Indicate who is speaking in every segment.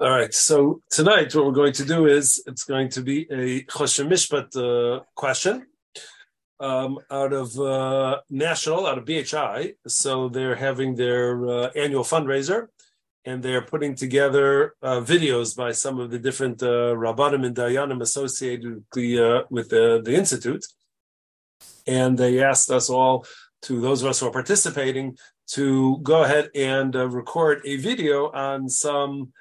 Speaker 1: All right. So tonight, what we're going to do is it's going to be a Choshen Mishpat uh, question um, out of uh, National, out of BHI. So they're having their uh, annual fundraiser, and they're putting together uh, videos by some of the different uh, Rabbanim and Dayanim associated with the, uh, with the, the institute. And they asked us all, to those of us who are participating, to go ahead and record a video on some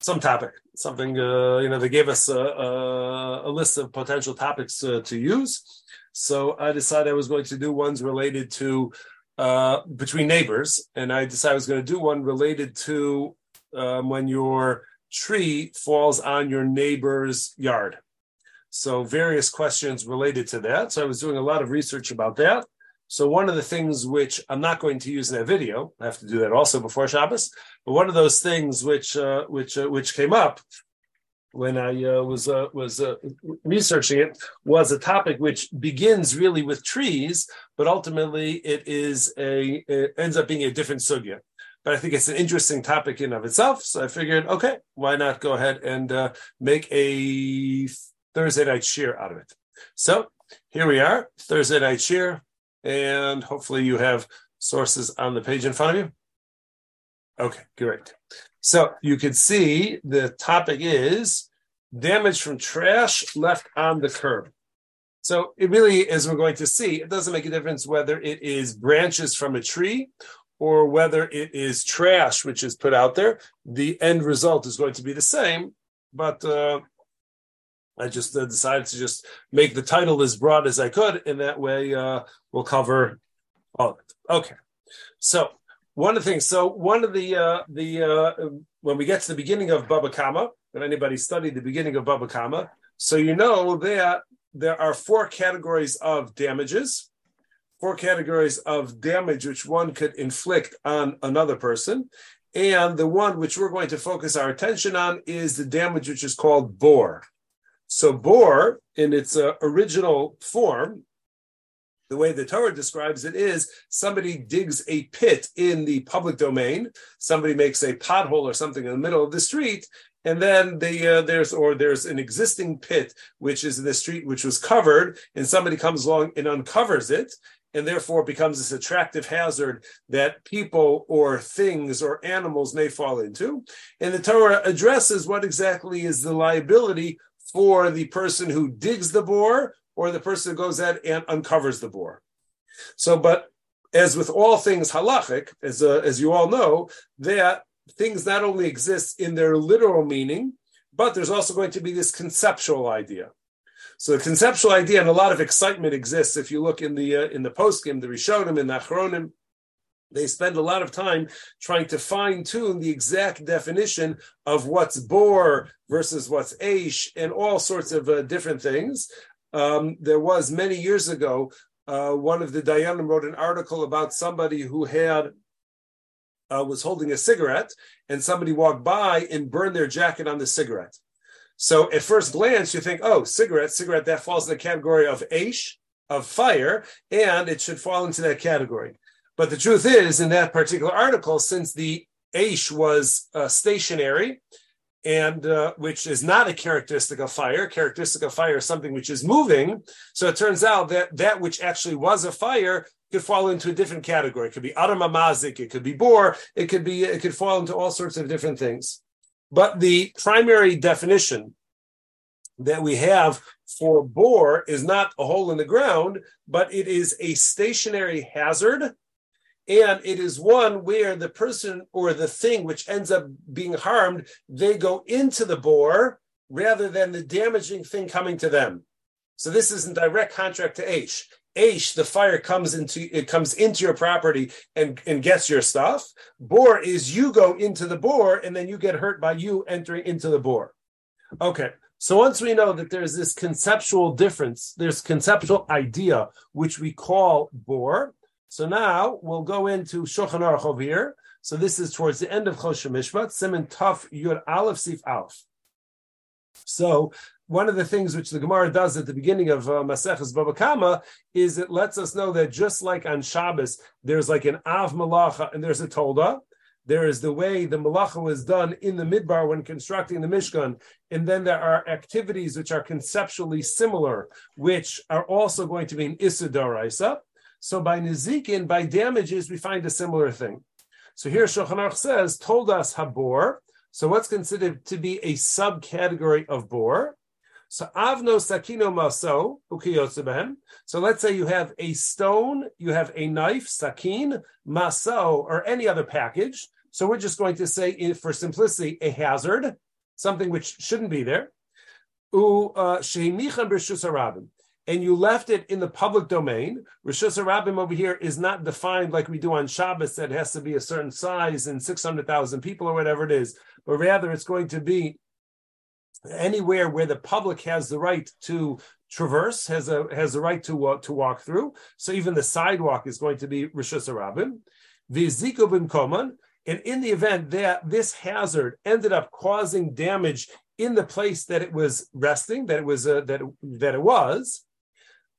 Speaker 1: some topic, something, uh, you know, they gave us a, a, a list of potential topics uh, to use. So I decided I was going to do ones related to uh, between neighbors, and I decided I was going to do one related to um, when your tree falls on your neighbor's yard. So various questions related to that. So I was doing a lot of research about that. So one of the things which I'm not going to use in that video, I have to do that also before Shabbos. But one of those things which uh, which uh, which came up when I uh, was uh, was uh, researching it was a topic which begins really with trees, but ultimately it is a it ends up being a different sugya. But I think it's an interesting topic in of itself. So I figured, okay, why not go ahead and uh, make a Thursday night shiur out of it. So here we are, Thursday night shiur and hopefully you have sources on the page in front of you. Okay, great. So you can see the topic is damage from trash left on the curb. So it really, as we're going to see, it doesn't make a difference whether it is branches from a tree or whether it is trash which is put out there. The end result is going to be the same, but uh, I just uh, decided to just make the title as broad as I could, and that way uh, we'll cover all of it. Okay, so one of the things. So one of the uh, the uh, when we get to the beginning of Baba Kama, if anybody studied the beginning of Baba Kama, so you know that there are four categories of damages, four categories of damage which one could inflict on another person. And the one which we're going to focus our attention on is the damage which is called bore. So bore, in its uh, original form, the way the Torah describes it is somebody digs a pit in the public domain, somebody makes a pothole or something in the middle of the street, and then they, uh, there's or there's an existing pit which is in the street which was covered, and somebody comes along and uncovers it, and therefore becomes this attractive hazard that people or things or animals may fall into. And the Torah addresses what exactly is the liability for the person who digs the bore or the person who goes out and uncovers the bore. So, but as with all things halachic, as, uh, as you all know, that things not only exist in their literal meaning, but there's also going to be this conceptual idea. So the conceptual idea and a lot of excitement exists if you look in the uh, in the poskim, the Rishonim, and the Achronim, they spend a lot of time trying to fine tune the exact definition of what's bor versus what's aish and all sorts of uh, different things. Um, there was many years ago, uh, one of the Dayanim wrote an article about somebody who had uh, was holding a cigarette and somebody walked by and burned their jacket on the cigarette. So at first glance, you think, oh, cigarette, cigarette, that falls in the category of aish, of fire, and it should fall into that category. But the truth is, in that particular article, since the Aish was uh, stationary, and uh, which is not a characteristic of fire. Characteristic of fire is something which is moving. So it turns out that that which actually was a fire could fall into a different category. It could be Adam Hamazik, it could be bore, it could be it could fall into all sorts of different things. But the primary definition that we have for bore is not a hole in the ground, but it is a stationary hazard and it is one where the person or the thing which ends up being harmed, they go into the bore rather than the damaging thing coming to them. So this is in direct contract to Aish. Aish, the fire comes into it comes into your property and, and gets your stuff. Bore is you go into the bore and then you get hurt by you entering into the bore. Okay. So once we know that there's this conceptual difference, there's conceptual idea which we call bore, so now we'll go into Shulchan Aruch over here. So this is towards the end of Choshen Mishpat, Simon Tuf Yud Aleph Sif Aleph. So one of the things which the Gemara does at the beginning of uh, Maseches Baba Kama is it lets us know that just like on Shabbos, there's like an Av Malacha and there's a Tolda, There is the way the malacha was done in the midbar when constructing the Mishkan, and then there are activities which are conceptually similar, which are also going to be in Issa So by Nizikin, by damages, we find a similar thing. So here Shulchan says, Toldos Habor. So what's considered to be a subcategory of bor? So avno sakino maso ukiyotsuben. So let's say you have a stone, you have a knife, sakin, maso, or any other package. So we're just going to say, for simplicity, a hazard, something which shouldn't be there. Uh, and you left it in the public domain. Rishus Harabim over here is not defined like we do on Shabbos that has to be a certain size and 600,000 people or whatever it is, but rather it's going to be anywhere where the public has the right to traverse, has a has a right to to walk through. So even the sidewalk is going to be Rishus Harabim. Viziko bin Koman, and in the event that this hazard ended up causing damage in the place that it was resting, that it was uh, that that it was,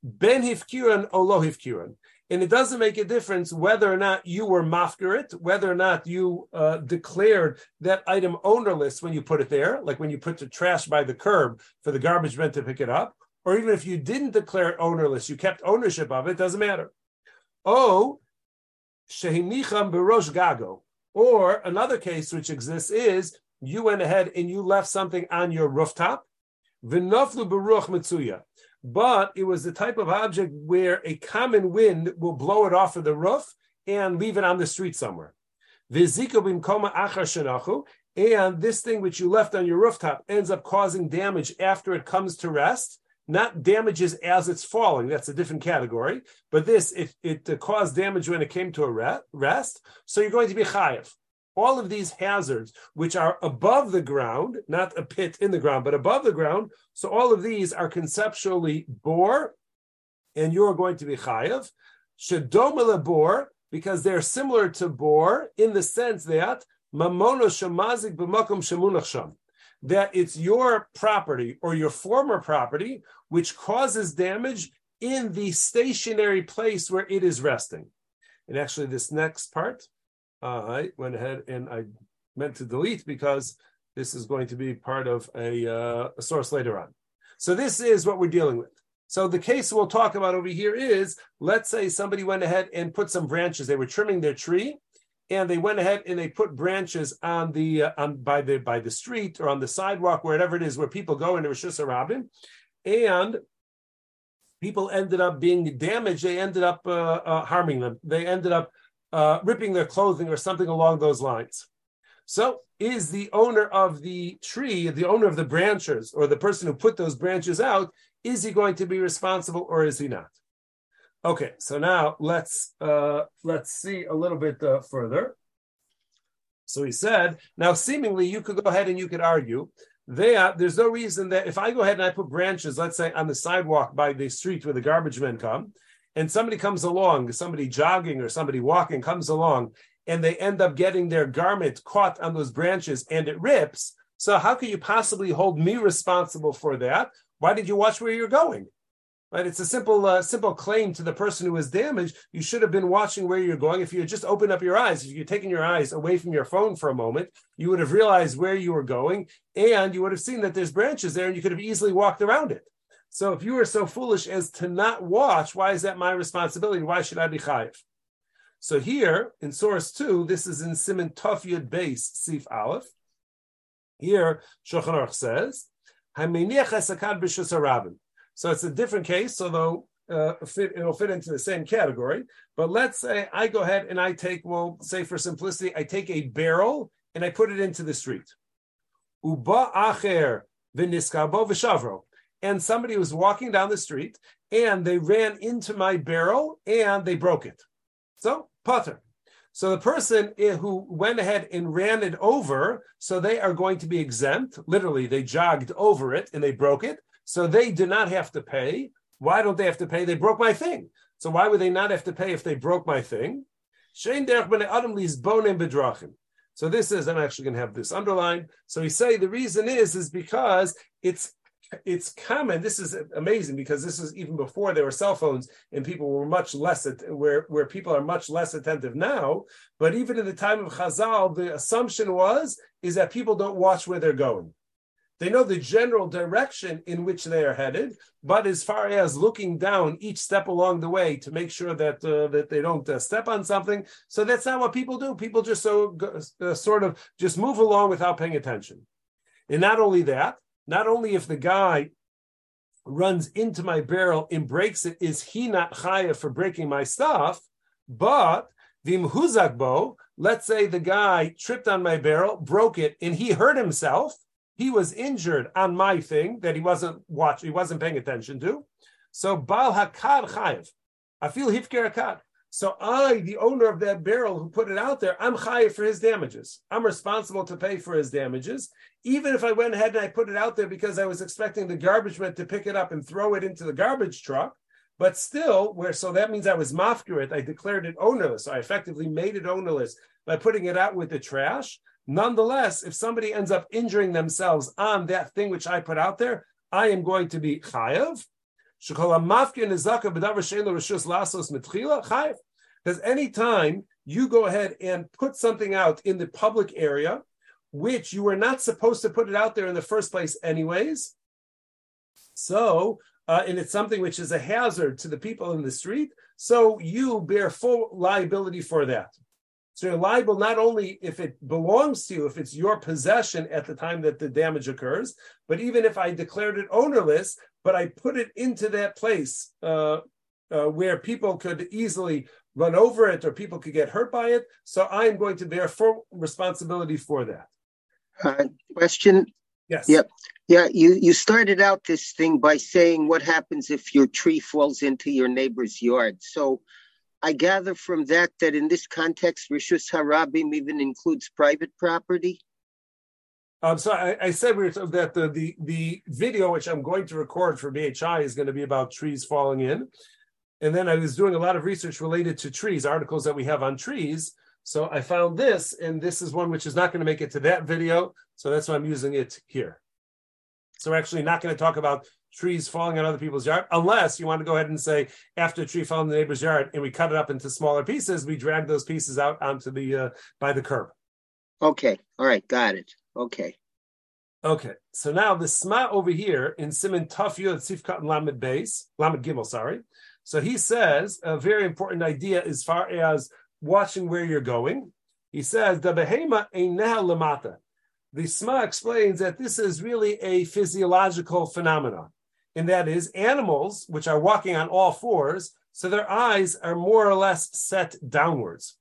Speaker 1: ben hifkiran or lo hifkiran. And it doesn't make a difference whether or not you were mafkarit, whether or not you uh, declared that item ownerless when you put it there, like when you put the trash by the curb for the garbage men to pick it up, or even if you didn't declare it ownerless, you kept ownership of it, doesn't matter. Oh, shehinicham berosh gago. Or another case which exists is you went ahead and you left something on your rooftop, v'noflu beruch mitzuya but it was the type of object where a common wind will blow it off of the roof and leave it on the street somewhere. And this thing which you left on your rooftop ends up causing damage after it comes to rest, not damages as it's falling. That's a different category. But this, it, it caused damage when it came to a rest. So you're going to be chayiv all of these hazards, which are above the ground, not a pit in the ground, but above the ground. So all of these are conceptually bor, and you're going to be chayav. Shedomele bor, because they're similar to bor in the sense that mamono shemazik b'makom shemunach that it's your property or your former property which causes damage in the stationary place where it is resting. And actually, this next part uh, I went ahead and I meant to delete because this is going to be part of a, uh, a source later on. So this is what we're dealing with. So the case we'll talk about over here is, let's say somebody went ahead and put some branches. They were trimming their tree, and they went ahead and they put branches on the uh, on by the by the street or on the sidewalk, wherever it is where people go into Rishus Harabim, and people ended up being damaged. They ended up uh, uh, harming them. They ended up uh, ripping their clothing or something along those lines. So, is the owner of the tree, the owner of the branches, or the person who put those branches out, is he going to be responsible or is he not? Okay, so now let's uh, let's see a little bit uh, further. So he said, now seemingly you could go ahead and you could argue there's no reason that if I go ahead and I put branches, let's say on the sidewalk by the street where the garbage men come, and somebody comes along, somebody jogging or somebody walking comes along, and they end up getting their garment caught on those branches and it rips. So how could you possibly hold me responsible for that? Why did you watch where you're going? Right? It's a simple, uh, simple claim to the person who was damaged. You should have been watching where you're going. If you had just opened up your eyes, if you'd taken your eyes away from your phone for a moment, you would have realized where you were going, and you would have seen that there's branches there, and you could have easily walked around it. So if you are so foolish as to not watch, why is that my responsibility? Why should I be chayiv? So here in source two, this is in Simon Yud Beis Sif Aleph. Here Shulchan Aruch says, So it's a different case, although uh, fit, it'll fit into the same category. But let's say I go ahead and I take, well, say for simplicity, I take a barrel and I put it into the street. Uba acher v'niskabo v'shavro and somebody was walking down the street and they ran into my barrel and they broke it. So, putter. So the person eh, who went ahead and ran it over, so they are going to be exempt. Literally, they jogged over it and they broke it. So they do not have to pay. Why don't they have to pay? They broke my thing. So why would they not have to pay if they broke my thing? So this is, I'm actually going to have this underlined. So we say the reason is, is because it's it's common. This is amazing because this is even before there were cell phones and people were much less where where people are much less attentive now. But even in the time of Chazal, the assumption was is that people don't watch where they're going. They know the general direction in which they are headed, but as far as looking down each step along the way to make sure that uh, that they don't uh, step on something, so that's not what people do. People just so uh, sort of just move along without paying attention. And not only that, not only if the guy runs into my barrel and breaks it, is he not chaya for breaking my stuff? But vim huzakbo, let's say the guy tripped on my barrel, broke it, and he hurt himself. He was injured on my thing that he wasn't watching, he wasn't paying attention to. So bal hakad chayiv. I feel hifker hakad. So I, the owner of that barrel who put it out there, I'm chayiv for his damages. I'm responsible to pay for his damages. Even if I went ahead and I put it out there because I was expecting the garbage man to pick it up and throw it into the garbage truck, but still, where so that means I was mafkirit, I declared it ownerless. I effectively made it ownerless by putting it out with the trash. Nonetheless, if somebody ends up injuring themselves on that thing which I put out there, I am going to be chayav. Because anytime you go ahead and put something out in the public area, which you were not supposed to put it out there in the first place, anyways. So, uh, and it's something which is a hazard to the people in the street. So you bear full liability for that. So you're liable not only if it belongs to you, if it's your possession at the time that the damage occurs, but even if I declared it ownerless, but I put it into that place uh, uh, where people could easily run over it or people could get hurt by it. So I am going to bear full responsibility for that.
Speaker 2: Uh, question.
Speaker 1: Yes.
Speaker 2: Yep. Yeah. You you started out this thing by saying what happens if your tree falls into your neighbor's yard. So I gather from that that in this context, Rishus Harabim even includes private property.
Speaker 1: Um, so I, I said we were, that the, the the video which I'm going to record for BHI is going to be about trees falling in, and then I was doing a lot of research related to trees, articles that we have on trees. So I found this, and this is one which is not going to make it to that video. So that's why I'm using it here. So we're actually not going to talk about trees falling on other people's yard, unless you want to go ahead and say after a tree fell in the neighbor's yard and we cut it up into smaller pieces, we drag those pieces out onto the uh, by the curb.
Speaker 2: Okay, all right, got it. Okay.
Speaker 1: Okay, so now the sma over here in Simon Tafyu at Sifkat Lamed base, Lamed Gimel, sorry. So he says a very important idea as far as watching where you're going. He says the behema einah lamata. The Sma explains that this is really a physiological phenomenon and that is animals which are walking on all fours, so their eyes are more or less set downwards.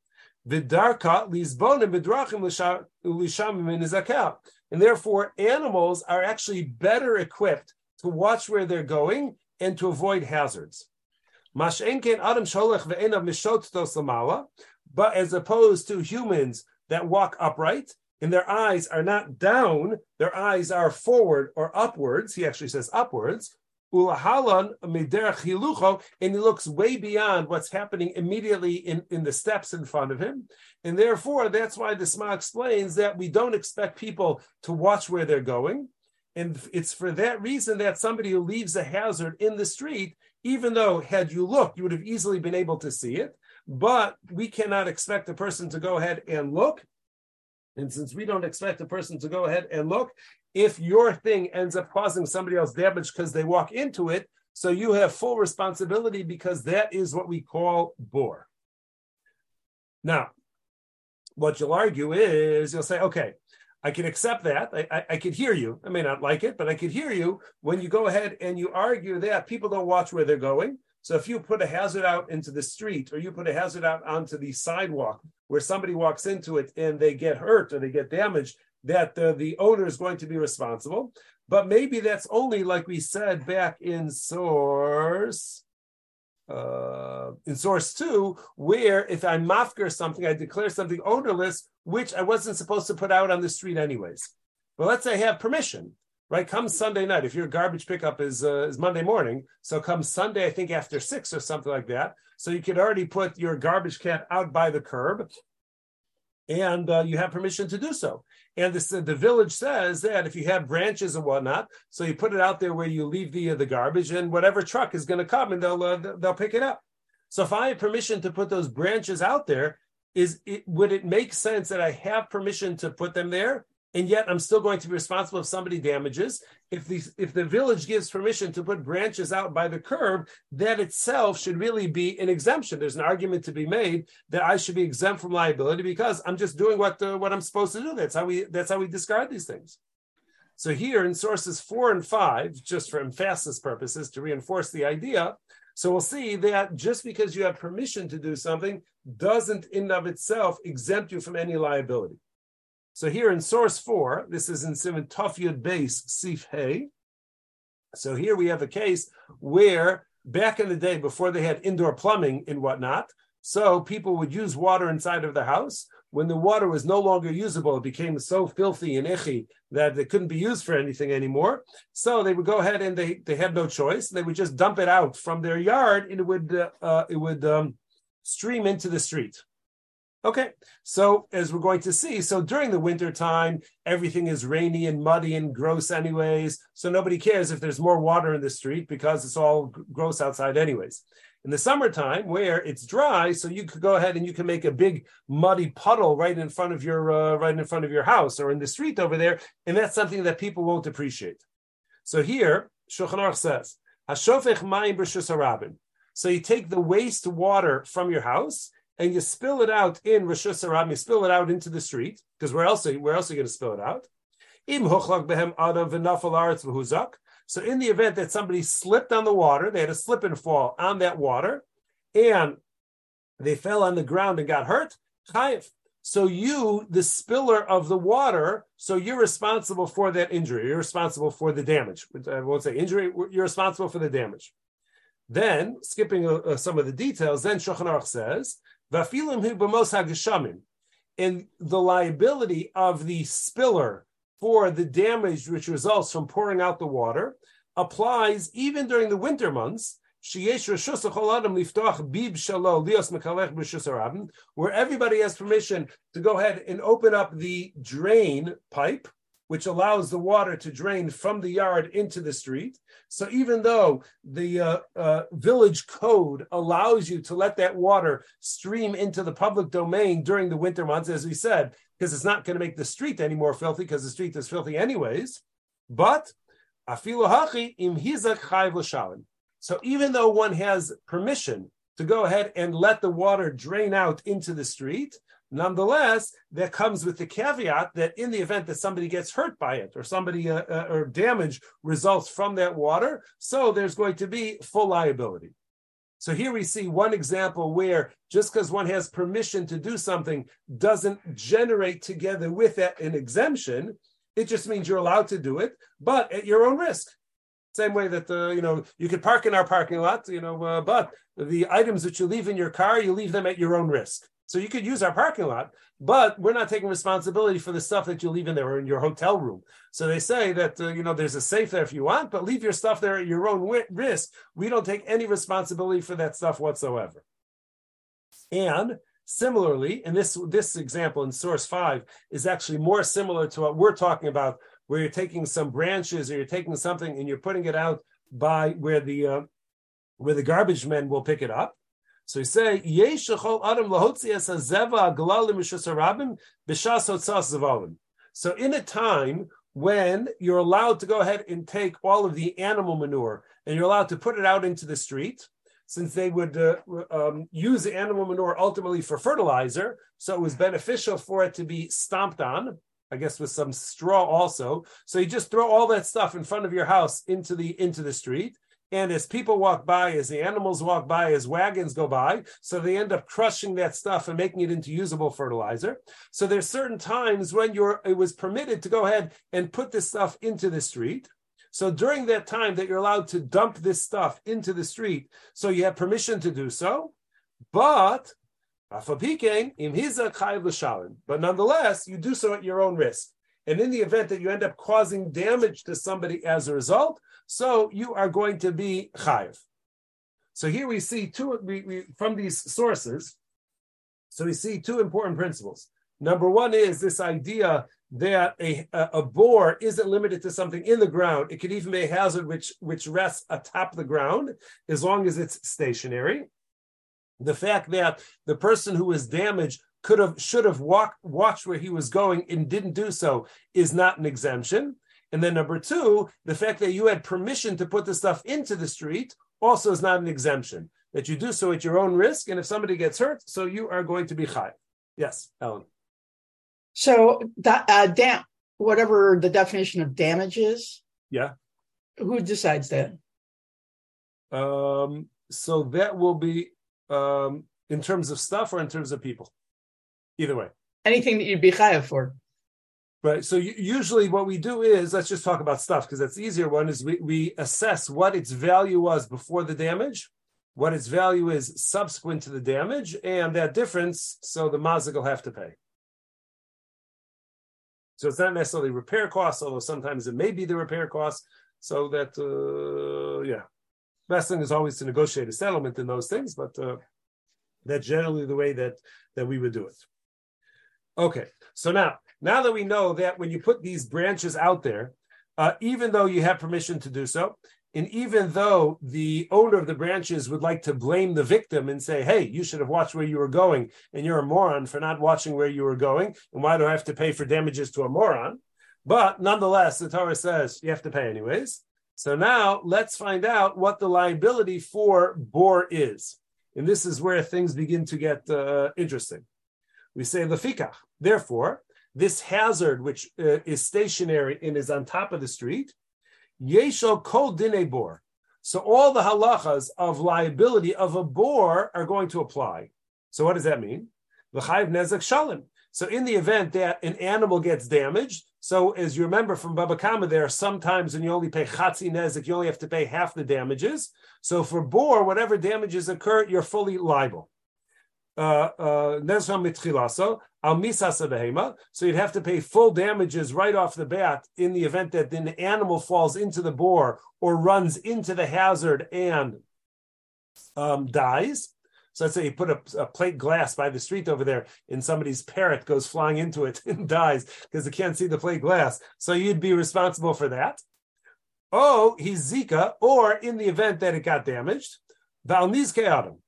Speaker 1: Vidarka lisbonim bedrachim lishamim and therefore animals are actually better equipped to watch where they're going and to avoid hazards. But as opposed to humans that walk upright, and their eyes are not down, their eyes are forward or upwards. He actually says upwards. Ulahalan hilucho, and he looks way beyond what's happening immediately in, in the steps in front of him. And therefore, that's why the Sma explains that we don't expect people to watch where they're going. And it's for that reason that somebody who leaves a hazard in the street, even though had you looked, you would have easily been able to see it. But we cannot expect a person to go ahead and look and since we don't expect a person to go ahead and look, if your thing ends up causing somebody else damage because they walk into it, so you have full responsibility because that is what we call bore. Now, what you'll argue is you'll say, okay, I can accept that. I, I, I could hear you. I may not like it, but I could hear you when you go ahead and you argue that people don't watch where they're going. So if you put a hazard out into the street or you put a hazard out onto the sidewalk where somebody walks into it and they get hurt or they get damaged, that the, the owner is going to be responsible. But maybe that's only like we said back in source. Uh, in source two, where if I mafker something, I declare something ownerless, which I wasn't supposed to put out on the street anyways. But let's say I have permission right? Come Sunday night, if your garbage pickup is uh, is Monday morning, so come Sunday, I think after six or something like that. So you could already put your garbage can out by the curb, and uh, you have permission to do so. And this, uh, the village says that if you have branches and whatnot, so you put it out there where you leave the uh, the garbage, and whatever truck is going to come and they'll uh, they'll pick it up. So if I have permission to put those branches out there, is it would it make sense that I have permission to put them there? And yet I'm still going to be responsible if somebody damages. If the if the village gives permission to put branches out by the curb, that itself should really be an exemption. There's an argument to be made that I should be exempt from liability because I'm just doing what uh, what I'm supposed to do. That's how we that's how we discard these things. So here in sources four and five, just for emphasis purposes to reinforce the idea. So we'll see that just because you have permission to do something doesn't in of itself exempt you from any liability. So here in source four, this is in Simon Tafyud base Sif Hey. So here we have a case where back in the day, before they had indoor plumbing and whatnot, so people would use water inside of the house. When the water was no longer usable, it became so filthy and icky that it couldn't be used for anything anymore. So they would go ahead and they, they had no choice. They would just dump it out from their yard and it would uh, uh, it would um, stream into the street. Okay, so as we're going to see, so during the winter time, everything is rainy and muddy and gross, anyways. So nobody cares if there's more water in the street because it's all gross outside, anyways. In the summertime, where it's dry, so you could go ahead and you can make a big muddy puddle right in front of your uh, right in front of your house or in the street over there, and that's something that people won't appreciate. So here, Shulchan Aruch says, "Hashofech mayim b'shus So you take the waste water from your house and you spill it out in Rishus Harabim, you spill it out into the street, because where else, are you, where else are you going to spill it out? So in the event that somebody slipped on the water, they had a slip and fall on that water, and they fell on the ground and got hurt, so you, the spiller of the water, so you're responsible for that injury. You're responsible for the damage. I won't say injury. You're responsible for the damage. Then, skipping uh, some of the details, then Shulchan says and the liability of the spiller for the damage which results from pouring out the water applies even during the winter months, where everybody has permission to go ahead and open up the drain pipe which allows the water to drain from the yard into the street. So even though the uh, uh, village code allows you to let that water stream into the public domain during the winter months, as we said, because it's not going to make the street any more filthy because the street is filthy anyways. But so even though one has permission to go ahead and let the water drain out into the street, Nonetheless, that comes with the caveat that in the event that somebody gets hurt by it or somebody uh, uh, or damage results from that water, so there's going to be full liability. So here we see one example where just because one has permission to do something doesn't generate together with that an exemption. It just means you're allowed to do it, but at your own risk. Same way that uh, you know you could park in our parking lot, you know, uh, but the items that you leave in your car, you leave them at your own risk. So you could use our parking lot, but we're not taking responsibility for the stuff that you leave in there or in your hotel room. So they say that uh, you know there's a safe there if you want, but leave your stuff there at your own risk. We don't take any responsibility for that stuff whatsoever. And similarly, in this this example in source five is actually more similar to what we're talking about, where you're taking some branches or you're taking something and you're putting it out by where the uh, where the garbage men will pick it up. So you say, So in a time when you're allowed to go ahead and take all of the animal manure and you're allowed to put it out into the street, since they would uh, um, use animal manure ultimately for fertilizer, so it was beneficial for it to be stomped on. I guess with some straw also. So you just throw all that stuff in front of your house into the into the street, and as people walk by, as the animals walk by, as wagons go by, so they end up crushing that stuff and making it into usable fertilizer. So there's certain times when you're it was permitted to go ahead and put this stuff into the street. So during that time that you're allowed to dump this stuff into the street, so you have permission to do so, but Uh, but nonetheless, you do so at your own risk. And in the event that you end up causing damage to somebody as a result, so you are going to be chayiv. So here we see two we, we, from these sources. So we see two important principles. Number one is this idea that a, a bore isn't limited to something in the ground. It could even be a hazard which, which rests atop the ground as long as it's stationary. The fact that the person who was damaged could have should have walked watched where he was going and didn't do so is not an exemption. And then number two, the fact that you had permission to put the stuff into the street also is not an exemption. That you do so at your own risk, and if somebody gets hurt, so you are going to be high. Yes, Ellen.
Speaker 3: So that uh, dam, whatever the definition of damage is.
Speaker 1: Yeah.
Speaker 3: Who decides that?
Speaker 1: Um. So that will be um in terms of stuff or in terms of people. Either way.
Speaker 3: Anything that you'd be chayav for.
Speaker 1: Right. So usually what we do is let's just talk about stuff because that's the easier one is we, we assess what its value was before the damage, what its value is subsequent to the damage, and that difference, so the mazik will have to pay. So it's not necessarily repair costs, although sometimes it may be the repair costs. So that uh, yeah. Best thing is always to negotiate a settlement in those things, but uh, that's generally the way that that we would do it. Okay, so now now that we know that when you put these branches out there, uh, even though you have permission to do so, and even though the owner of the branches would like to blame the victim and say, hey, you should have watched where you were going, and you're a moron for not watching where you were going, and why do I have to pay for damages to a moron? But nonetheless, the Torah says you have to pay anyways. So now let's find out what the liability for bore is. And this is where things begin to get uh, interesting. We say lefikach. Therefore, this hazard, which uh, is stationary and is on top of the street, yeshal kol dine bor. So all the halachas of liability of a bore are going to apply. So what does that mean? The L'chayiv nezek shalim. So in the event that an animal gets damaged, so as you remember from Baba Kama, there are sometimes when you only pay chatzi nezek, you only have to pay half the damages. So for bor, whatever damages occur, you're fully liable. Uh, uh, so you'd have to pay full damages right off the bat in the event that an animal falls into the bor or runs into the hazard and um, dies. So let's say you put a, a, plate glass by the street over there, and somebody's parrot goes flying into it and dies because it can't see the plate glass. So you'd be responsible for that. Oh, he's Zika, or in the event that it got damaged, Valniz Adam.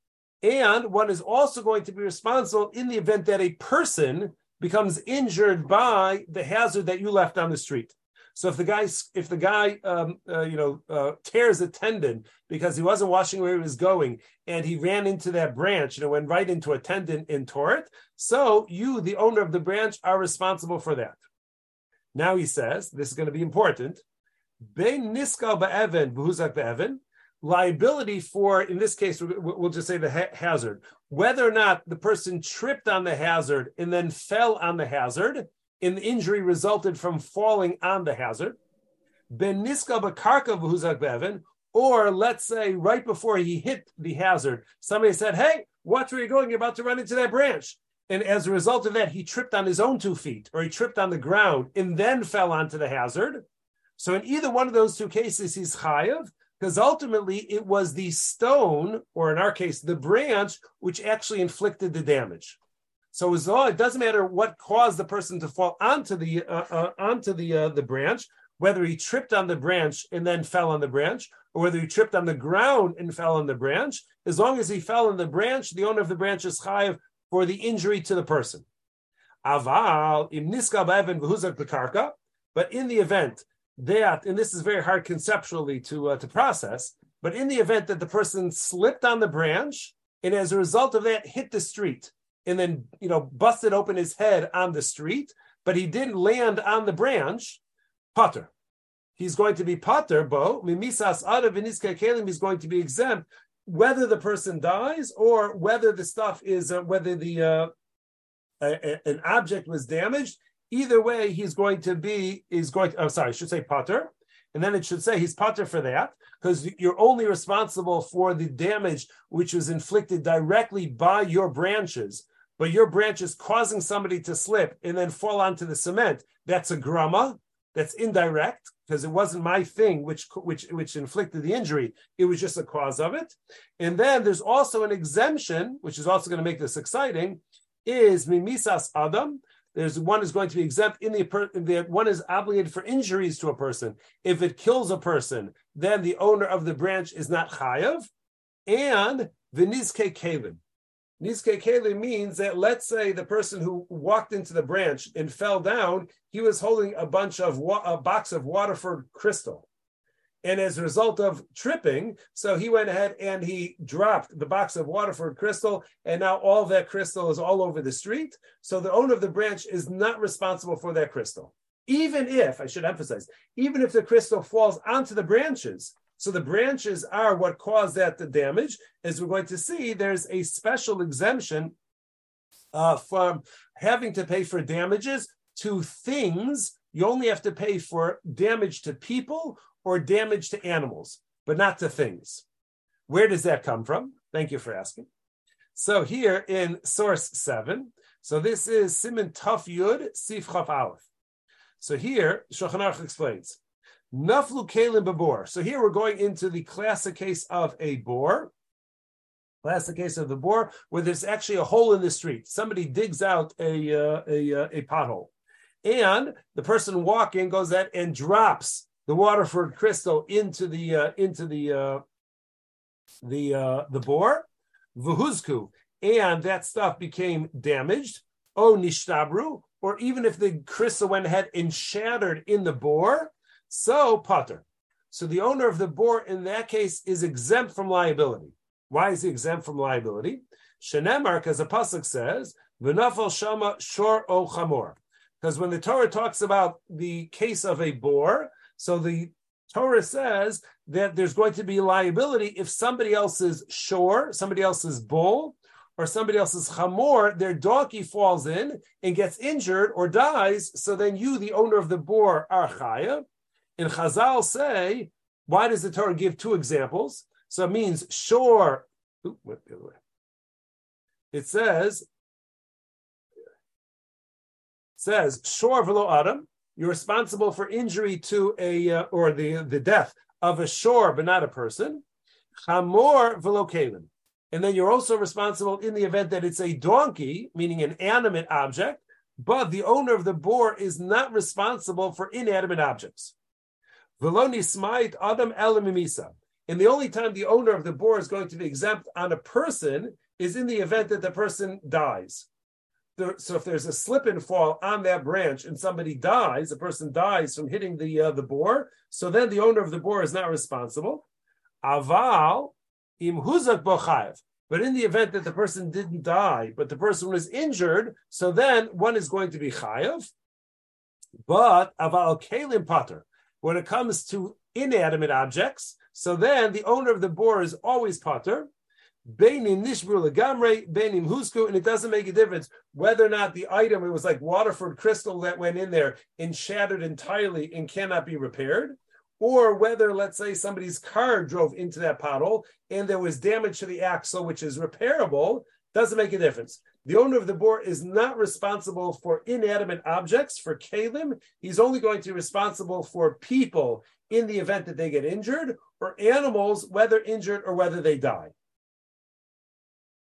Speaker 1: And one is also going to be responsible in the event that a person becomes injured by the hazard that you left on the street. So if the guy, if the guy, um, uh, you know, uh, tears a tendon because he wasn't watching where he was going and he ran into that branch and it went right into a tendon and tore it, so you, the owner of the branch, are responsible for that. Now he says this is going to be important. Liability for, in this case, we'll just say the ha- hazard, whether or not the person tripped on the hazard and then fell on the hazard, the injury resulted from falling on the hazard. Ben niska beven, or let's say right before he hit the hazard, somebody said, "Hey, watch where you're going. You're about to run into that branch." And as a result of that, he tripped on his own two feet, or he tripped on the ground and then fell onto the hazard. So in either one of those two cases, he's chayav because ultimately it was the stone, or in our case, the branch, which actually inflicted the damage. So it doesn't matter what caused the person to fall onto the uh, uh, onto the uh, the branch, whether he tripped on the branch and then fell on the branch, or whether he tripped on the ground and fell on the branch. As long as he fell on the branch, the owner of the branch is chayiv for the injury to the person. Aval im niska but in the event that, and this is very hard conceptually to uh, to process, but in the event that the person slipped on the branch and as a result of that hit the street and then you know busted open his head on the street, but he didn't land on the branch, potter. He's going to be potter, bo mimisas adav kelim. He's going to be exempt whether the person dies or whether the stuff is uh, whether the uh, a, a, an object was damaged Either way, he's going to be, is going to, sorry, I should say potter. And then it should say he's potter for that, because you're only responsible for the damage which was inflicted directly by your branches. But your branch is causing somebody to slip and then fall onto the cement. That's a grama. That's indirect because it wasn't my thing which which which inflicted the injury. It was just a cause of it. And then there's also an exemption, which is also going to make this exciting, is mimisas adam there's one is going to be exempt in the that one is obligated for injuries to a person. If it kills a person, then the owner of the branch is not chayav. And the nizke Nizke kelim means that let's say the person who walked into the branch and fell down, he was holding a bunch of wa- a box of Waterford crystal. And as a result of tripping, so he went ahead and he dropped the box of Waterford crystal, and now all that crystal is all over the street. So the owner of the branch is not responsible for that crystal. Even if, I should emphasize, even if the crystal falls onto the branches, so the branches are what caused that the damage, as we're going to see, there's a special exemption uh, from having to pay for damages to things. You only have to pay for damage to people or damage to animals, but not to things. Where does that come from? Thank you for asking. So here in source seven, so this is Simon Tuf Yud Sif Chaf Aleph. So here Shulchan explains Naflu Kalim Babor. So here we're going into the classic case of a bor. Classic case of the bor, where there's actually a hole in the street. Somebody digs out a uh, a, uh, a pothole, and the person walking goes out and drops the Waterford crystal into the uh, into the uh, the uh, the bore, vuhuzku, and that stuff became damaged. Oh nishtabru, or even if the crystal went ahead and shattered in the bore, so potter. So the owner of the bor in that case is exempt from liability. Why is he exempt from liability? Shenemar, as a pasuk says, v'nafal shama shor o chamor. Because when the Torah talks about the case of a bor, so the Torah says that there's going to be liability if somebody else's shor, somebody else's bull, or somebody else's chamor, their donkey falls in and gets injured or dies. So then you, the owner of the bor, are chaya. And Chazal say, why does the Torah give two examples? So it means shor. Ooh, went the other way. It says, says shor velo adam you're responsible for injury to a uh, or the the death of a shor, but not a person. Chamor velokalim. And then you're also responsible in the event that it's a donkey, meaning an animate object, but the owner of the bor is not responsible for inanimate objects. Veloni smite adam elamimisa. And the only time the owner of the bor is going to be exempt on a person is in the event that the person dies so if there's a slip and fall on that branch and somebody dies, a person dies from hitting the uh, the bor, so then the owner of the bor is not responsible. Aval im huzak bochayev. But in the event that the person didn't die, but the person was injured, so then one is going to be chayav. But aval kalim pater. When it comes to inanimate objects, so then the owner of the bor is always pater. Beinim nishbru legamre, beinim husku, and it doesn't make a difference whether or not the item, it was like Waterford crystal that went in there and shattered entirely and cannot be repaired, or whether, let's say, somebody's car drove into that pothole and there was damage to the axle, which is repairable, doesn't make a difference. The owner of the bor is not responsible for inanimate objects, for kalim. He's only going to be responsible for people in the event that they get injured, or animals, whether injured or whether they die.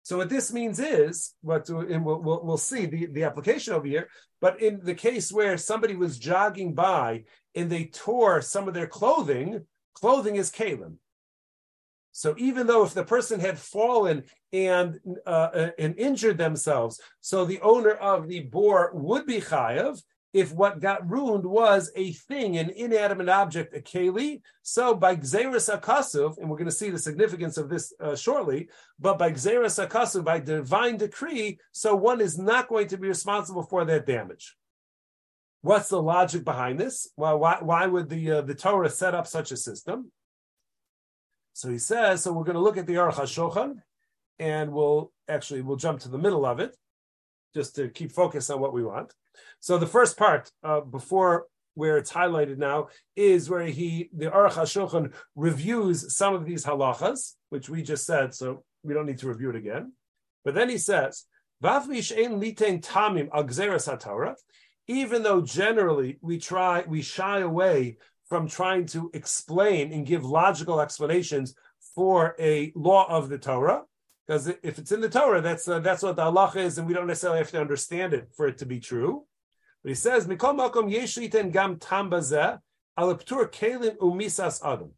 Speaker 1: So what this means is, what and we'll, we'll, we'll, see the, the application over here, but in the case where somebody was jogging by and they tore some of their clothing, clothing is kalim. So even though if the person had fallen and uh, and injured themselves, so the owner of the bor would be chayav, if what got ruined was a thing, an inanimate object, a keli. So by Gzeris Akasuv, and we're going to see the significance of this uh, shortly, but by Gzeris Akasuv, by divine decree, so one is not going to be responsible for that damage. What's the logic behind this? Well, why, why would the uh, the Torah set up such a system? So he says, so we're going to look at the Aruch HaShulchan, and we'll actually we'll jump to the middle of it, just to keep focus on what we want. So the first part, uh, before where it's highlighted now, is where he, the Aruch HaShulchan, reviews some of these halachas, which we just said, so we don't need to review it again. But then he says, even though generally we try, we shy away from trying to explain and give logical explanations for a law of the Torah, because if it's in the Torah, that's uh, that's what the halacha is, and we don't necessarily have to understand it for it to be true. But he says, Mikol Makom Gam Umisas Adam.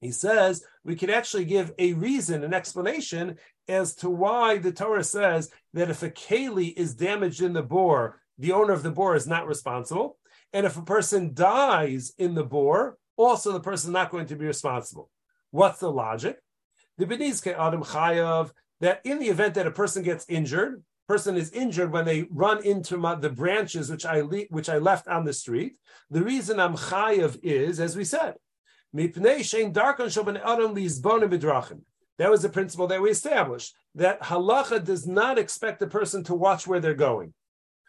Speaker 1: He says we could actually give a reason, an explanation as to why the Torah says that if a keli is damaged in the bore, the owner of the bore is not responsible. And if a person dies in the bore, also the person is not going to be responsible. What's the logic? The Benizke Adam Chayav, that in the event that a person gets injured, person is injured when they run into my, the branches which I le- which I left on the street. The reason I'm chayav is, as we said, that was the principle that we established that halacha does not expect the person to watch where they're going.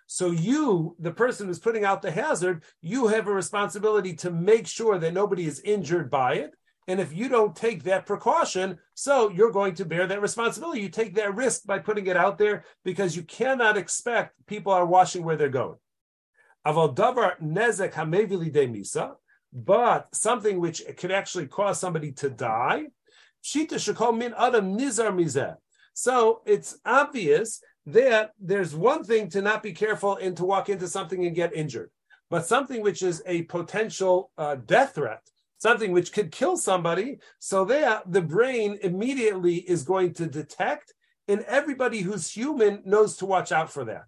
Speaker 1: So you, the person who's putting out the hazard, you have a responsibility to make sure that nobody is injured by it. And if you don't take that precaution, so you're going to bear that responsibility. You take that risk by putting it out there because you cannot expect people are watching where they're going. Aval davar nezek hamevili de misa, but something which could actually cause somebody to die. Shita shekol min adam nizar mizeh. So it's obvious that there's one thing to not be careful and to walk into something and get injured, but something which is a potential uh, death threat, something which could kill somebody. So that the brain immediately is going to detect, and everybody who's human knows to watch out for that.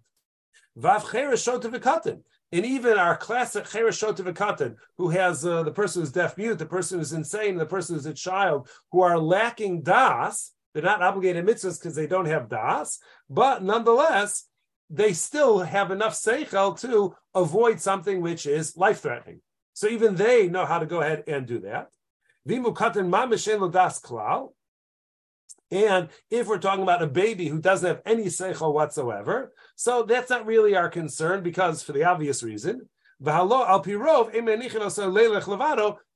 Speaker 1: And even our classic Cheresh who has uh, the person who's deaf mute, the person who's insane, the person who's a child, who are lacking das, they're not obligated mitzvahs because they don't have das, but nonetheless, they still have enough seichel to avoid something which is life threatening. So even they know how to go ahead and do that. And if we're talking about a baby who doesn't have any seichel whatsoever, so that's not really our concern because for the obvious reason,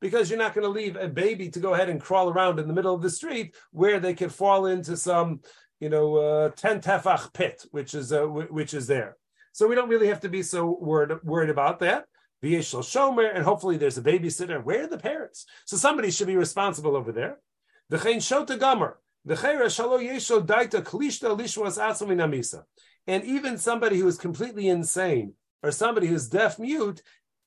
Speaker 1: because you're not going to leave a baby to go ahead and crawl around in the middle of the street where they could fall into some, you know, uh, ten tefach pit, which is uh, which is there. So we don't really have to be so worried worried about that. Shomer, and hopefully there's a babysitter. Where are the parents? So somebody should be responsible over there. The shota gomer. And even somebody who is completely insane or somebody who's deaf mute,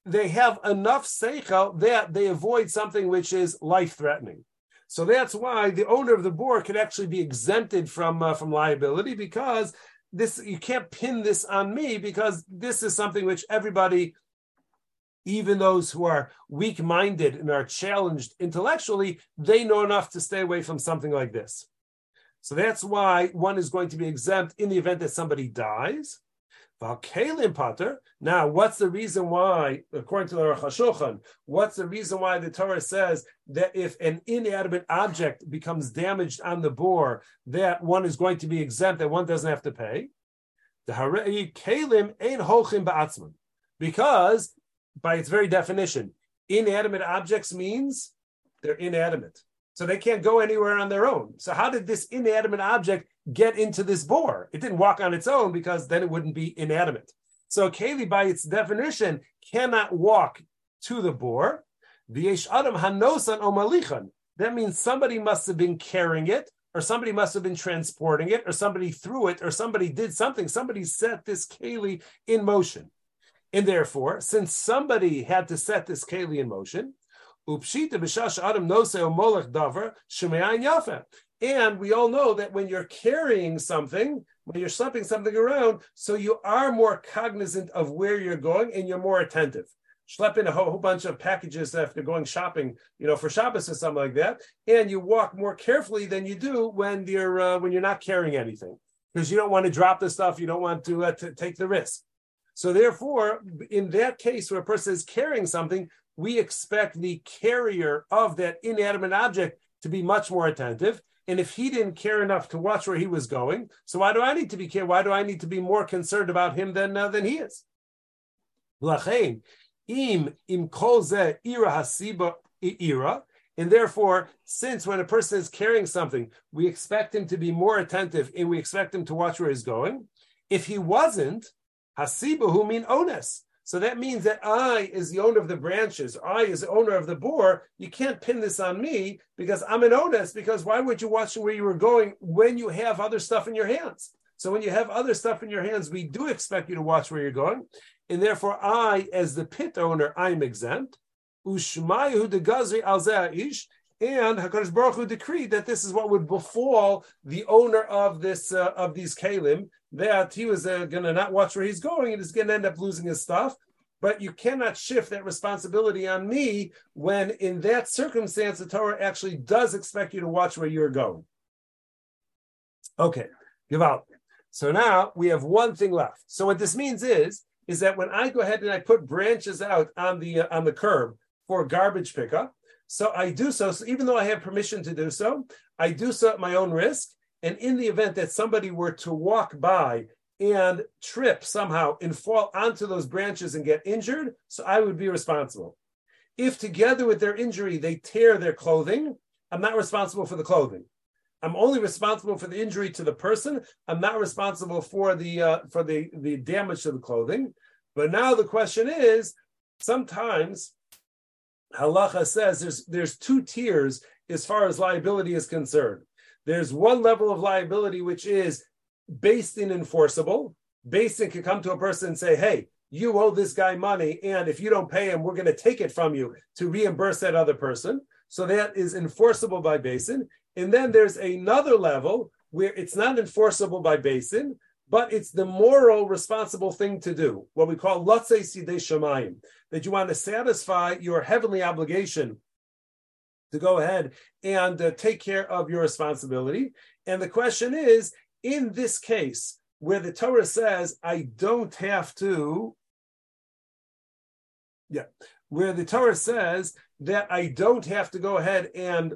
Speaker 1: they have enough seichel that they avoid something which is life threatening. So that's why the owner of the bor could actually be exempted from uh, from liability because this you can't pin this on me because this is something which everybody even those who are weak minded and are challenged intellectually, they know enough to stay away from something like this. So that's why one is going to be exempt in the event that somebody dies. Now, what's the reason why, according to the Aruch HaShulchan, what's the reason why the Torah says that if an inanimate object becomes damaged on the bor, that one is going to be exempt, that one doesn't have to pay? The Kalim ain't holchim ba'atzman. Because by its very definition, inanimate objects means they're inanimate. So they can't go anywhere on their own. So how did this inanimate object get into this bor? It didn't walk on its own because then it wouldn't be inanimate. So Kali, by its definition, cannot walk to the bor. V'yesh adam hanosan omalichan. That means somebody must have been carrying it, or somebody must have been transporting it, or somebody threw it, or somebody did something. Somebody set this Kali in motion. And therefore, since somebody had to set this keli in motion, and we all know that when you're carrying something, when you're schlepping something around, so you are more cognizant of where you're going and you're more attentive. Schlepping a whole, whole bunch of packages after going shopping, you know, for Shabbos or something like that, and you walk more carefully than you do when you're uh, when you're not carrying anything because you don't want to drop the stuff, you don't want to, uh, to take the risk. So therefore, in that case where a person is carrying something, we expect the carrier of that inanimate object to be much more attentive. And if he didn't care enough to watch where he was going, so why do I need to be care? Why do I need to be more concerned about him than uh, than he is? im im ira. And therefore, since when a person is carrying something, we expect him to be more attentive and we expect him to watch where he's going. If he wasn't, Hasiba who mean onus. So that means that I is the owner of the branches. I is the owner of the bor. You can't pin this on me because I'm an onus. Because why would you watch where you were going when you have other stuff in your hands? So when you have other stuff in your hands, we do expect you to watch where you're going. and therefore I, as the pit owner, I'm exempt. Ish, and Hakadosh Baruch Hu decreed that this is what would befall the owner of this uh, of these kalim that he was uh, going to not watch where he's going and is going to end up losing his stuff. But you cannot shift that responsibility on me when, in that circumstance, the Torah actually does expect you to watch where you're going. Okay, give out. So now we have one thing left. So what this means is, is that when I go ahead and I put branches out on the uh, on the curb for garbage pickup, so I do so, so even though I have permission to do so, I do so at my own risk. And in the event that somebody were to walk by and trip somehow and fall onto those branches and get injured, so I would be responsible. If together with their injury they tear their clothing, I'm not responsible for the clothing. I'm only responsible for the injury to the person. I'm not responsible for the uh, for the the damage to the clothing. But now the question is, sometimes halacha says there's there's two tiers as far as liability is concerned. There's one level of liability which is Beis Din enforceable. Beis Din can come to a person and say, "Hey, you owe this guy money, and if you don't pay him, we're going to take it from you to reimburse that other person." So that is enforceable by Beis Din. And then there's another level where it's not enforceable by Beis Din, but it's the moral responsible thing to do, what we call lotze sidei shamayim, that you want to satisfy your heavenly obligation to go ahead and uh, take care of your responsibility. And the question is, in this case, where the Torah says, I don't have to, yeah, where the Torah says that I don't have to go ahead and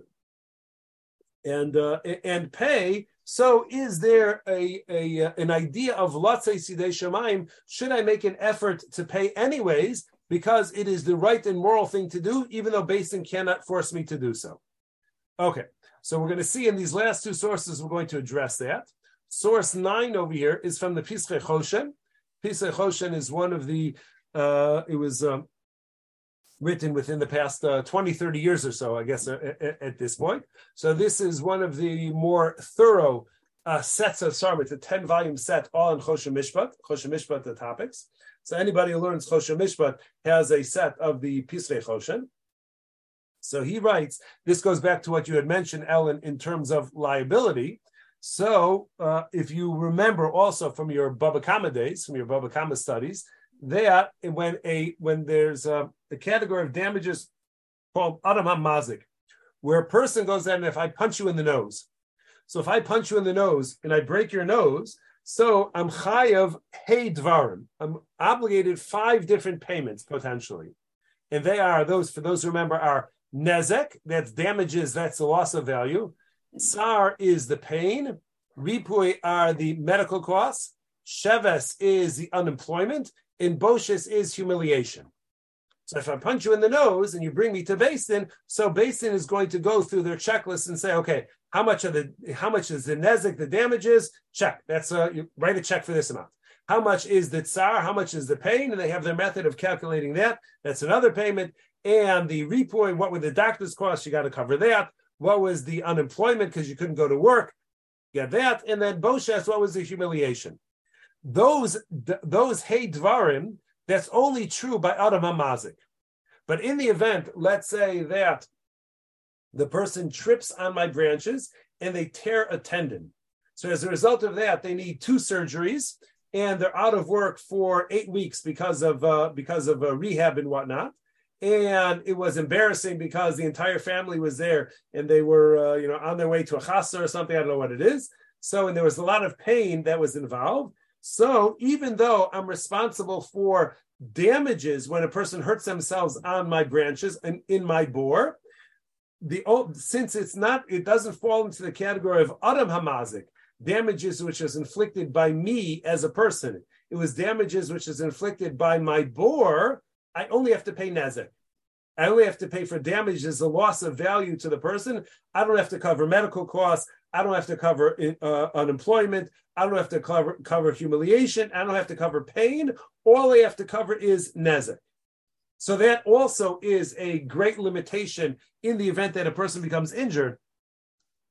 Speaker 1: and uh, and pay so, is there a, a uh, an idea of latzei sidei shemaim? Should I make an effort to pay anyways because it is the right and moral thing to do, even though Beis Din cannot force me to do so? Okay, so we're going to see in these last two sources we're going to address that. Source nine over here is from the Pischei Choshen. Pischei Choshen is one of the. Uh, it was um, written within the past uh, 20, 30 years or so, I guess, uh, at, this point. So this is one of the more thorough uh, sets of Sarma. It's a 10 volume set all in Choshen Mishpat, Choshen Mishpat, the topics. So anybody who learns Choshen Mishpat has a set of the Pischei Choshen. So he writes, this goes back to what you had mentioned, Ellen, in terms of liability. So uh, if you remember also from your Baba Kama days, from your Baba Kama studies, that when a when there's a, a category of damages called Adam Mazik, where a person goes and if I punch you in the nose, so if I punch you in the nose and I break your nose, so I'm chayav hey dvarim. I'm obligated five different payments potentially, and they are those for those who remember are nezek, that's damages, that's the loss of value. Tsar is the pain. Ripui are the medical costs. Sheves is the unemployment, in Boshes is humiliation. So if I punch you in the nose and you bring me to Beis Din, so Beis Din is going to go through their checklist and say, okay, how much of the how much is the nezik, the damages? Check. That's a you write a check for this amount. How much is the tsar? How much is the pain? And they have their method of calculating that. That's another payment. And the report, what were the doctor's costs? You got to cover that. What was the unemployment because you couldn't go to work? Get that. And then Boshes, what was the humiliation? Those those hey dvarim, that's only true by Adam Hamazik. But in the event, let's say that the person trips on my branches and they tear a tendon. So as a result of that, they need two surgeries and they're out of work for eight weeks because of uh, because of uh, rehab and whatnot. And it was embarrassing because the entire family was there and they were uh, you know on their way to a chasa or something. I don't know what it is. So and there was a lot of pain that was involved. So even though I'm responsible for damages when a person hurts themselves on my branches and in my bor, the since it's not, it doesn't fall into the category of Adam Hamazik, damages which is inflicted by me as a person. It was damages which is inflicted by my bor. I only have to pay Nezek. I only have to pay for damages, the loss of value to the person. I don't have to cover medical costs. I don't have to cover uh, unemployment. I don't have to cover, cover humiliation. I don't have to cover pain. All I have to cover is nezek. So that also is a great limitation in the event that a person becomes injured.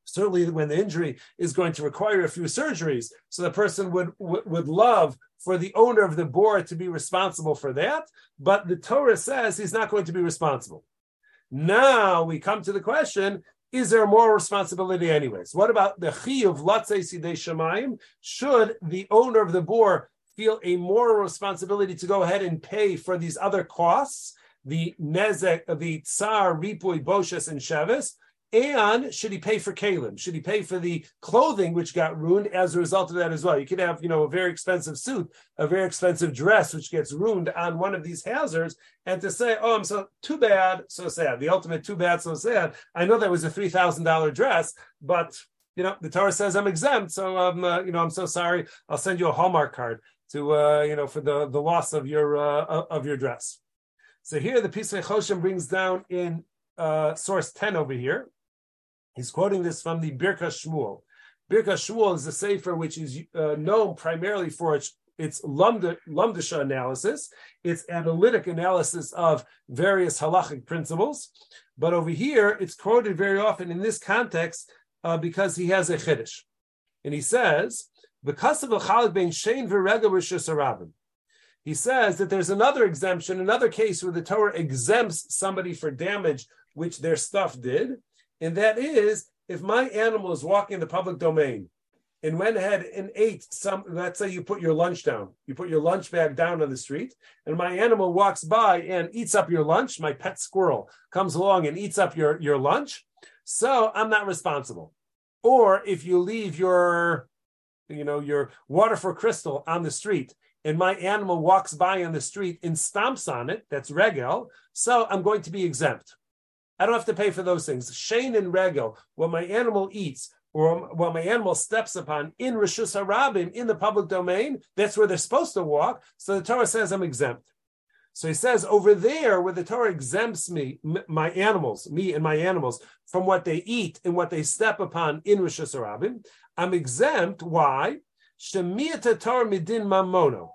Speaker 1: certainly when the injury is going to require a few surgeries. So the person would, would, love for the owner of the bor to be responsible for that. But the Torah says he's not going to be responsible. Now we come to the question is there more responsibility anyways? What about the chi of latzei sidei shemayim? Should the owner of the bor feel a moral responsibility to go ahead and pay for these other costs, the nezek, the tsar, ripui, boshes, and shevis, and should he pay for kalim? Should he pay for the clothing which got ruined as a result of that as well? You could have, you know, a very expensive suit, a very expensive dress which gets ruined on one of these hazards, and to say, "Oh, I'm so too bad, so sad." The ultimate too bad, so sad. I know that was a three thousand dollar dress, but you know, the Torah says I'm exempt, so I'm, uh, you know, I'm so sorry. I'll send you a Hallmark card to, uh, you know, for the the loss of your uh, of your dress. So here, the piece Pischei Choshen brings down in uh, source ten over here. He's quoting this from the Birka Shmuel. Birka Shmuel is a sefer which is uh, known primarily for its its lumdisha analysis, its analytic analysis of various halachic principles. But over here, it's quoted very often in this context uh, because he has a chiddush, and he says, "Because of a bein shein v'rega He says that there's another exemption, another case where the Torah exempts somebody for damage which their stuff did, and that is if my animal is walking in the public domain and went ahead and ate some, let's say you put your lunch down, you put your lunch bag down on the street, and my animal walks by and eats up your lunch, my pet squirrel comes along and eats up your, your lunch, so I'm not responsible. Or if you leave your, you know, your Waterford crystal on the street and my animal walks by on the street and stomps on it, that's regel, so I'm going to be exempt. I don't have to pay for those things. Shane and Regel, what my animal eats, or what my animal steps upon in Rishus Harabim, in the public domain, that's where they're supposed to walk. So the Torah says I'm exempt. So he says over there, where the Torah exempts me, my animals, me and my animals, from what they eat and what they step upon in Rishus Harabim, I'm exempt. Why? Shemiyata Torah midin mamono.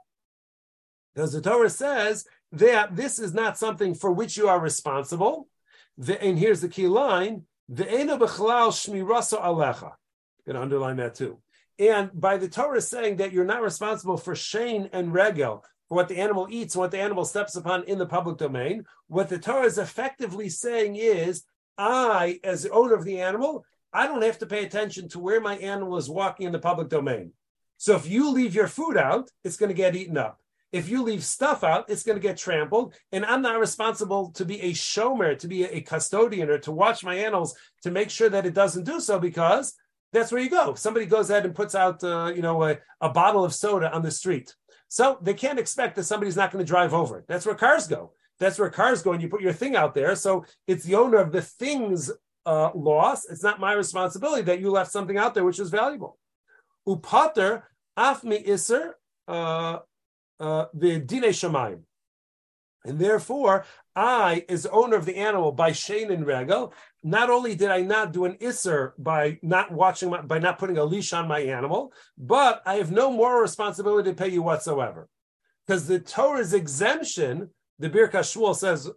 Speaker 1: Because the Torah says that this is not something for which you are responsible. The, and here's the key line: the eno bechlal shmirasa alecha. To underline that too. And by the Torah saying that you're not responsible for shane and regel, for what the animal eats, what the animal steps upon in the public domain, what the Torah is effectively saying is, I, as the owner of the animal, I don't have to pay attention to where my animal is walking in the public domain. So if you leave your food out, it's going to get eaten up. If you leave stuff out, it's going to get trampled. And I'm not responsible to be a shomer, to be a custodian, or to watch my animals to make sure that it doesn't do so because that's where you go. If somebody goes ahead and puts out, uh, you know, a, a bottle of soda on the street. So they can't expect that somebody's not going to drive over it. That's where cars go. That's where cars go, and you put your thing out there. So it's the owner of the thing's uh, loss. It's not my responsibility that you left something out there which is valuable. Upater afmi iser uh, the dine shamayim. And therefore, I, as owner of the animal, by Shane and Regel, not only did I not do an isser by not watching, my, by not putting a leash on my animal, but I have no moral responsibility to pay you whatsoever. Because the Torah's exemption, the Birkas Shmuel says,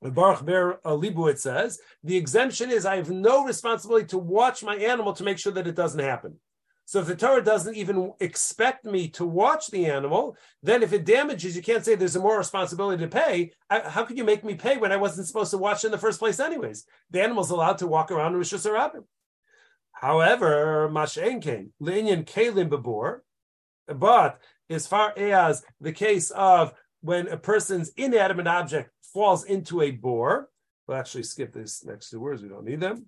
Speaker 1: the Baruch Ber Libu, it says, the exemption is I have no responsibility to watch my animal to make sure that it doesn't happen. So if the Torah doesn't even expect me to watch the animal, then if it damages, you can't say there's a more responsibility to pay. I, how could you make me pay when I wasn't supposed to watch in the first place, anyways? The animal's allowed to walk around with Hashanah. However, Mashen came, Linyan Kalim Babor, but as far as the case of when a person's inanimate object falls into a bor, we'll actually skip these next two words, we don't need them.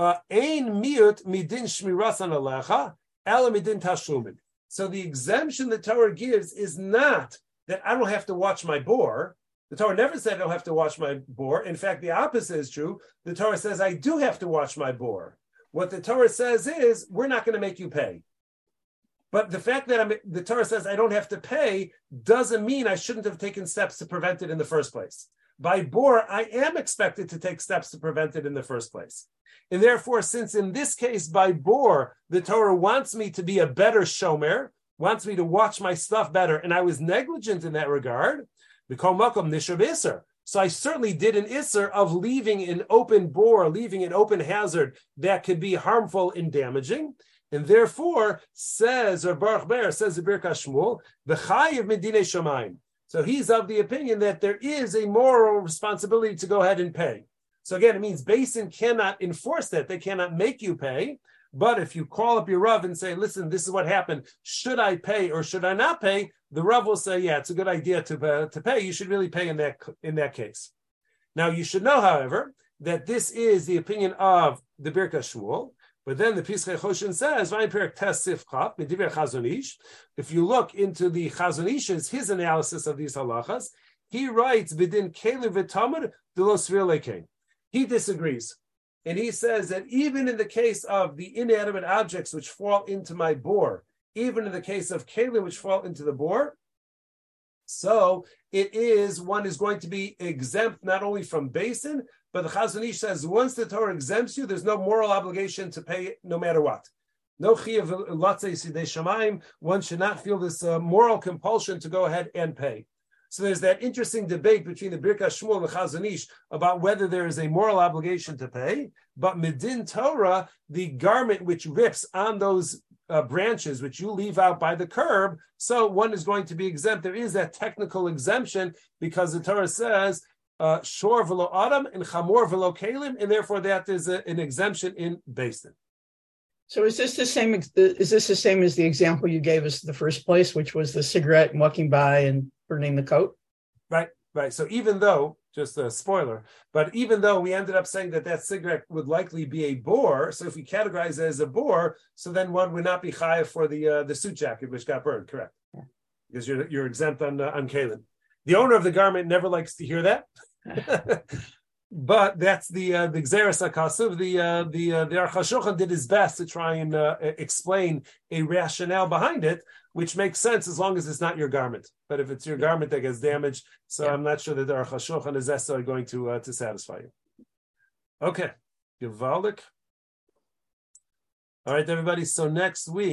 Speaker 1: Ein miut midin shmirasan alecha, ela midin tashlumin. So the exemption the Torah gives is not that I don't have to watch my bor. The Torah never said I don't have to watch my bor. In fact, the opposite is true. The Torah says I do have to watch my bor. What the Torah says is we're not going to make you pay. But the fact that I'm, the Torah says I don't have to pay doesn't mean I shouldn't have taken steps to prevent it in the first place. By bor, I am expected to take steps to prevent it in the first place. And therefore, since in this case by bor, the Torah wants me to be a better shomer, wants me to watch my stuff better, and I was negligent in that regard. So I certainly did an isser of leaving an open bor, leaving an open hazard that could be harmful and damaging. And therefore, says or Baruch Ber says the Birkas Shmuel, the Chai of Medine Shemaim. So he's of the opinion that there is a moral responsibility to go ahead and pay. So again, it means Beis Din cannot enforce that; they cannot make you pay. But if you call up your Rav and say, listen, this is what happened, should I pay or should I not pay? The Rav will say, yeah, it's a good idea to, uh, to pay. You should really pay in that, in that case. Now, you should know, however, that this is the opinion of the Birka Shmuel. But then the Pischei Choshen says, if you look into the Chazon Ish's, his analysis of these halachas, he writes, Bidin Kelev v'tamar de He disagrees. And he says that even in the case of the inanimate objects which fall into my bor, even in the case of kalim which fall into the bor, so it is one is going to be exempt not only from Beis Din, but the Chazon Ish says once the Torah exempts you, there's no moral obligation to pay no matter what. No chiyav shamayim. One should not feel this uh, moral compulsion to go ahead and pay. So there's that interesting debate between the Birkas Shmuel and the Chazon Ish about whether there is a moral obligation to pay. But Medin Torah, the garment which rips on those uh, branches which you leave out by the curb, so one is going to be exempt. There is that technical exemption because the Torah says uh, shor velo adam and chamor velo kalim, and therefore that is a, an exemption in Beis Din.
Speaker 3: So is this the same? Is this the same as the example you gave us in the first place, which was the cigarette and walking by and burning the coat?
Speaker 1: Right, right. So even though, just a spoiler, but even though we ended up saying that that cigarette would likely be a bor, so if we categorize it as a bor, so then one would not be chayav for the uh, the suit jacket which got burned, correct? Yeah. Because you're you're exempt on uh, on kalim. The owner of the garment never likes to hear that. but that's the uh, the gezeiras hakasuv. The uh, the uh, the Aruch did his best to try and uh, explain a rationale behind it, which makes sense as long as it's not your garment. But if it's your garment that gets damaged, so yeah. I'm not sure that the Aruch is necessarily going to uh, to satisfy you. Okay, Givaldik. All right, everybody. So next week.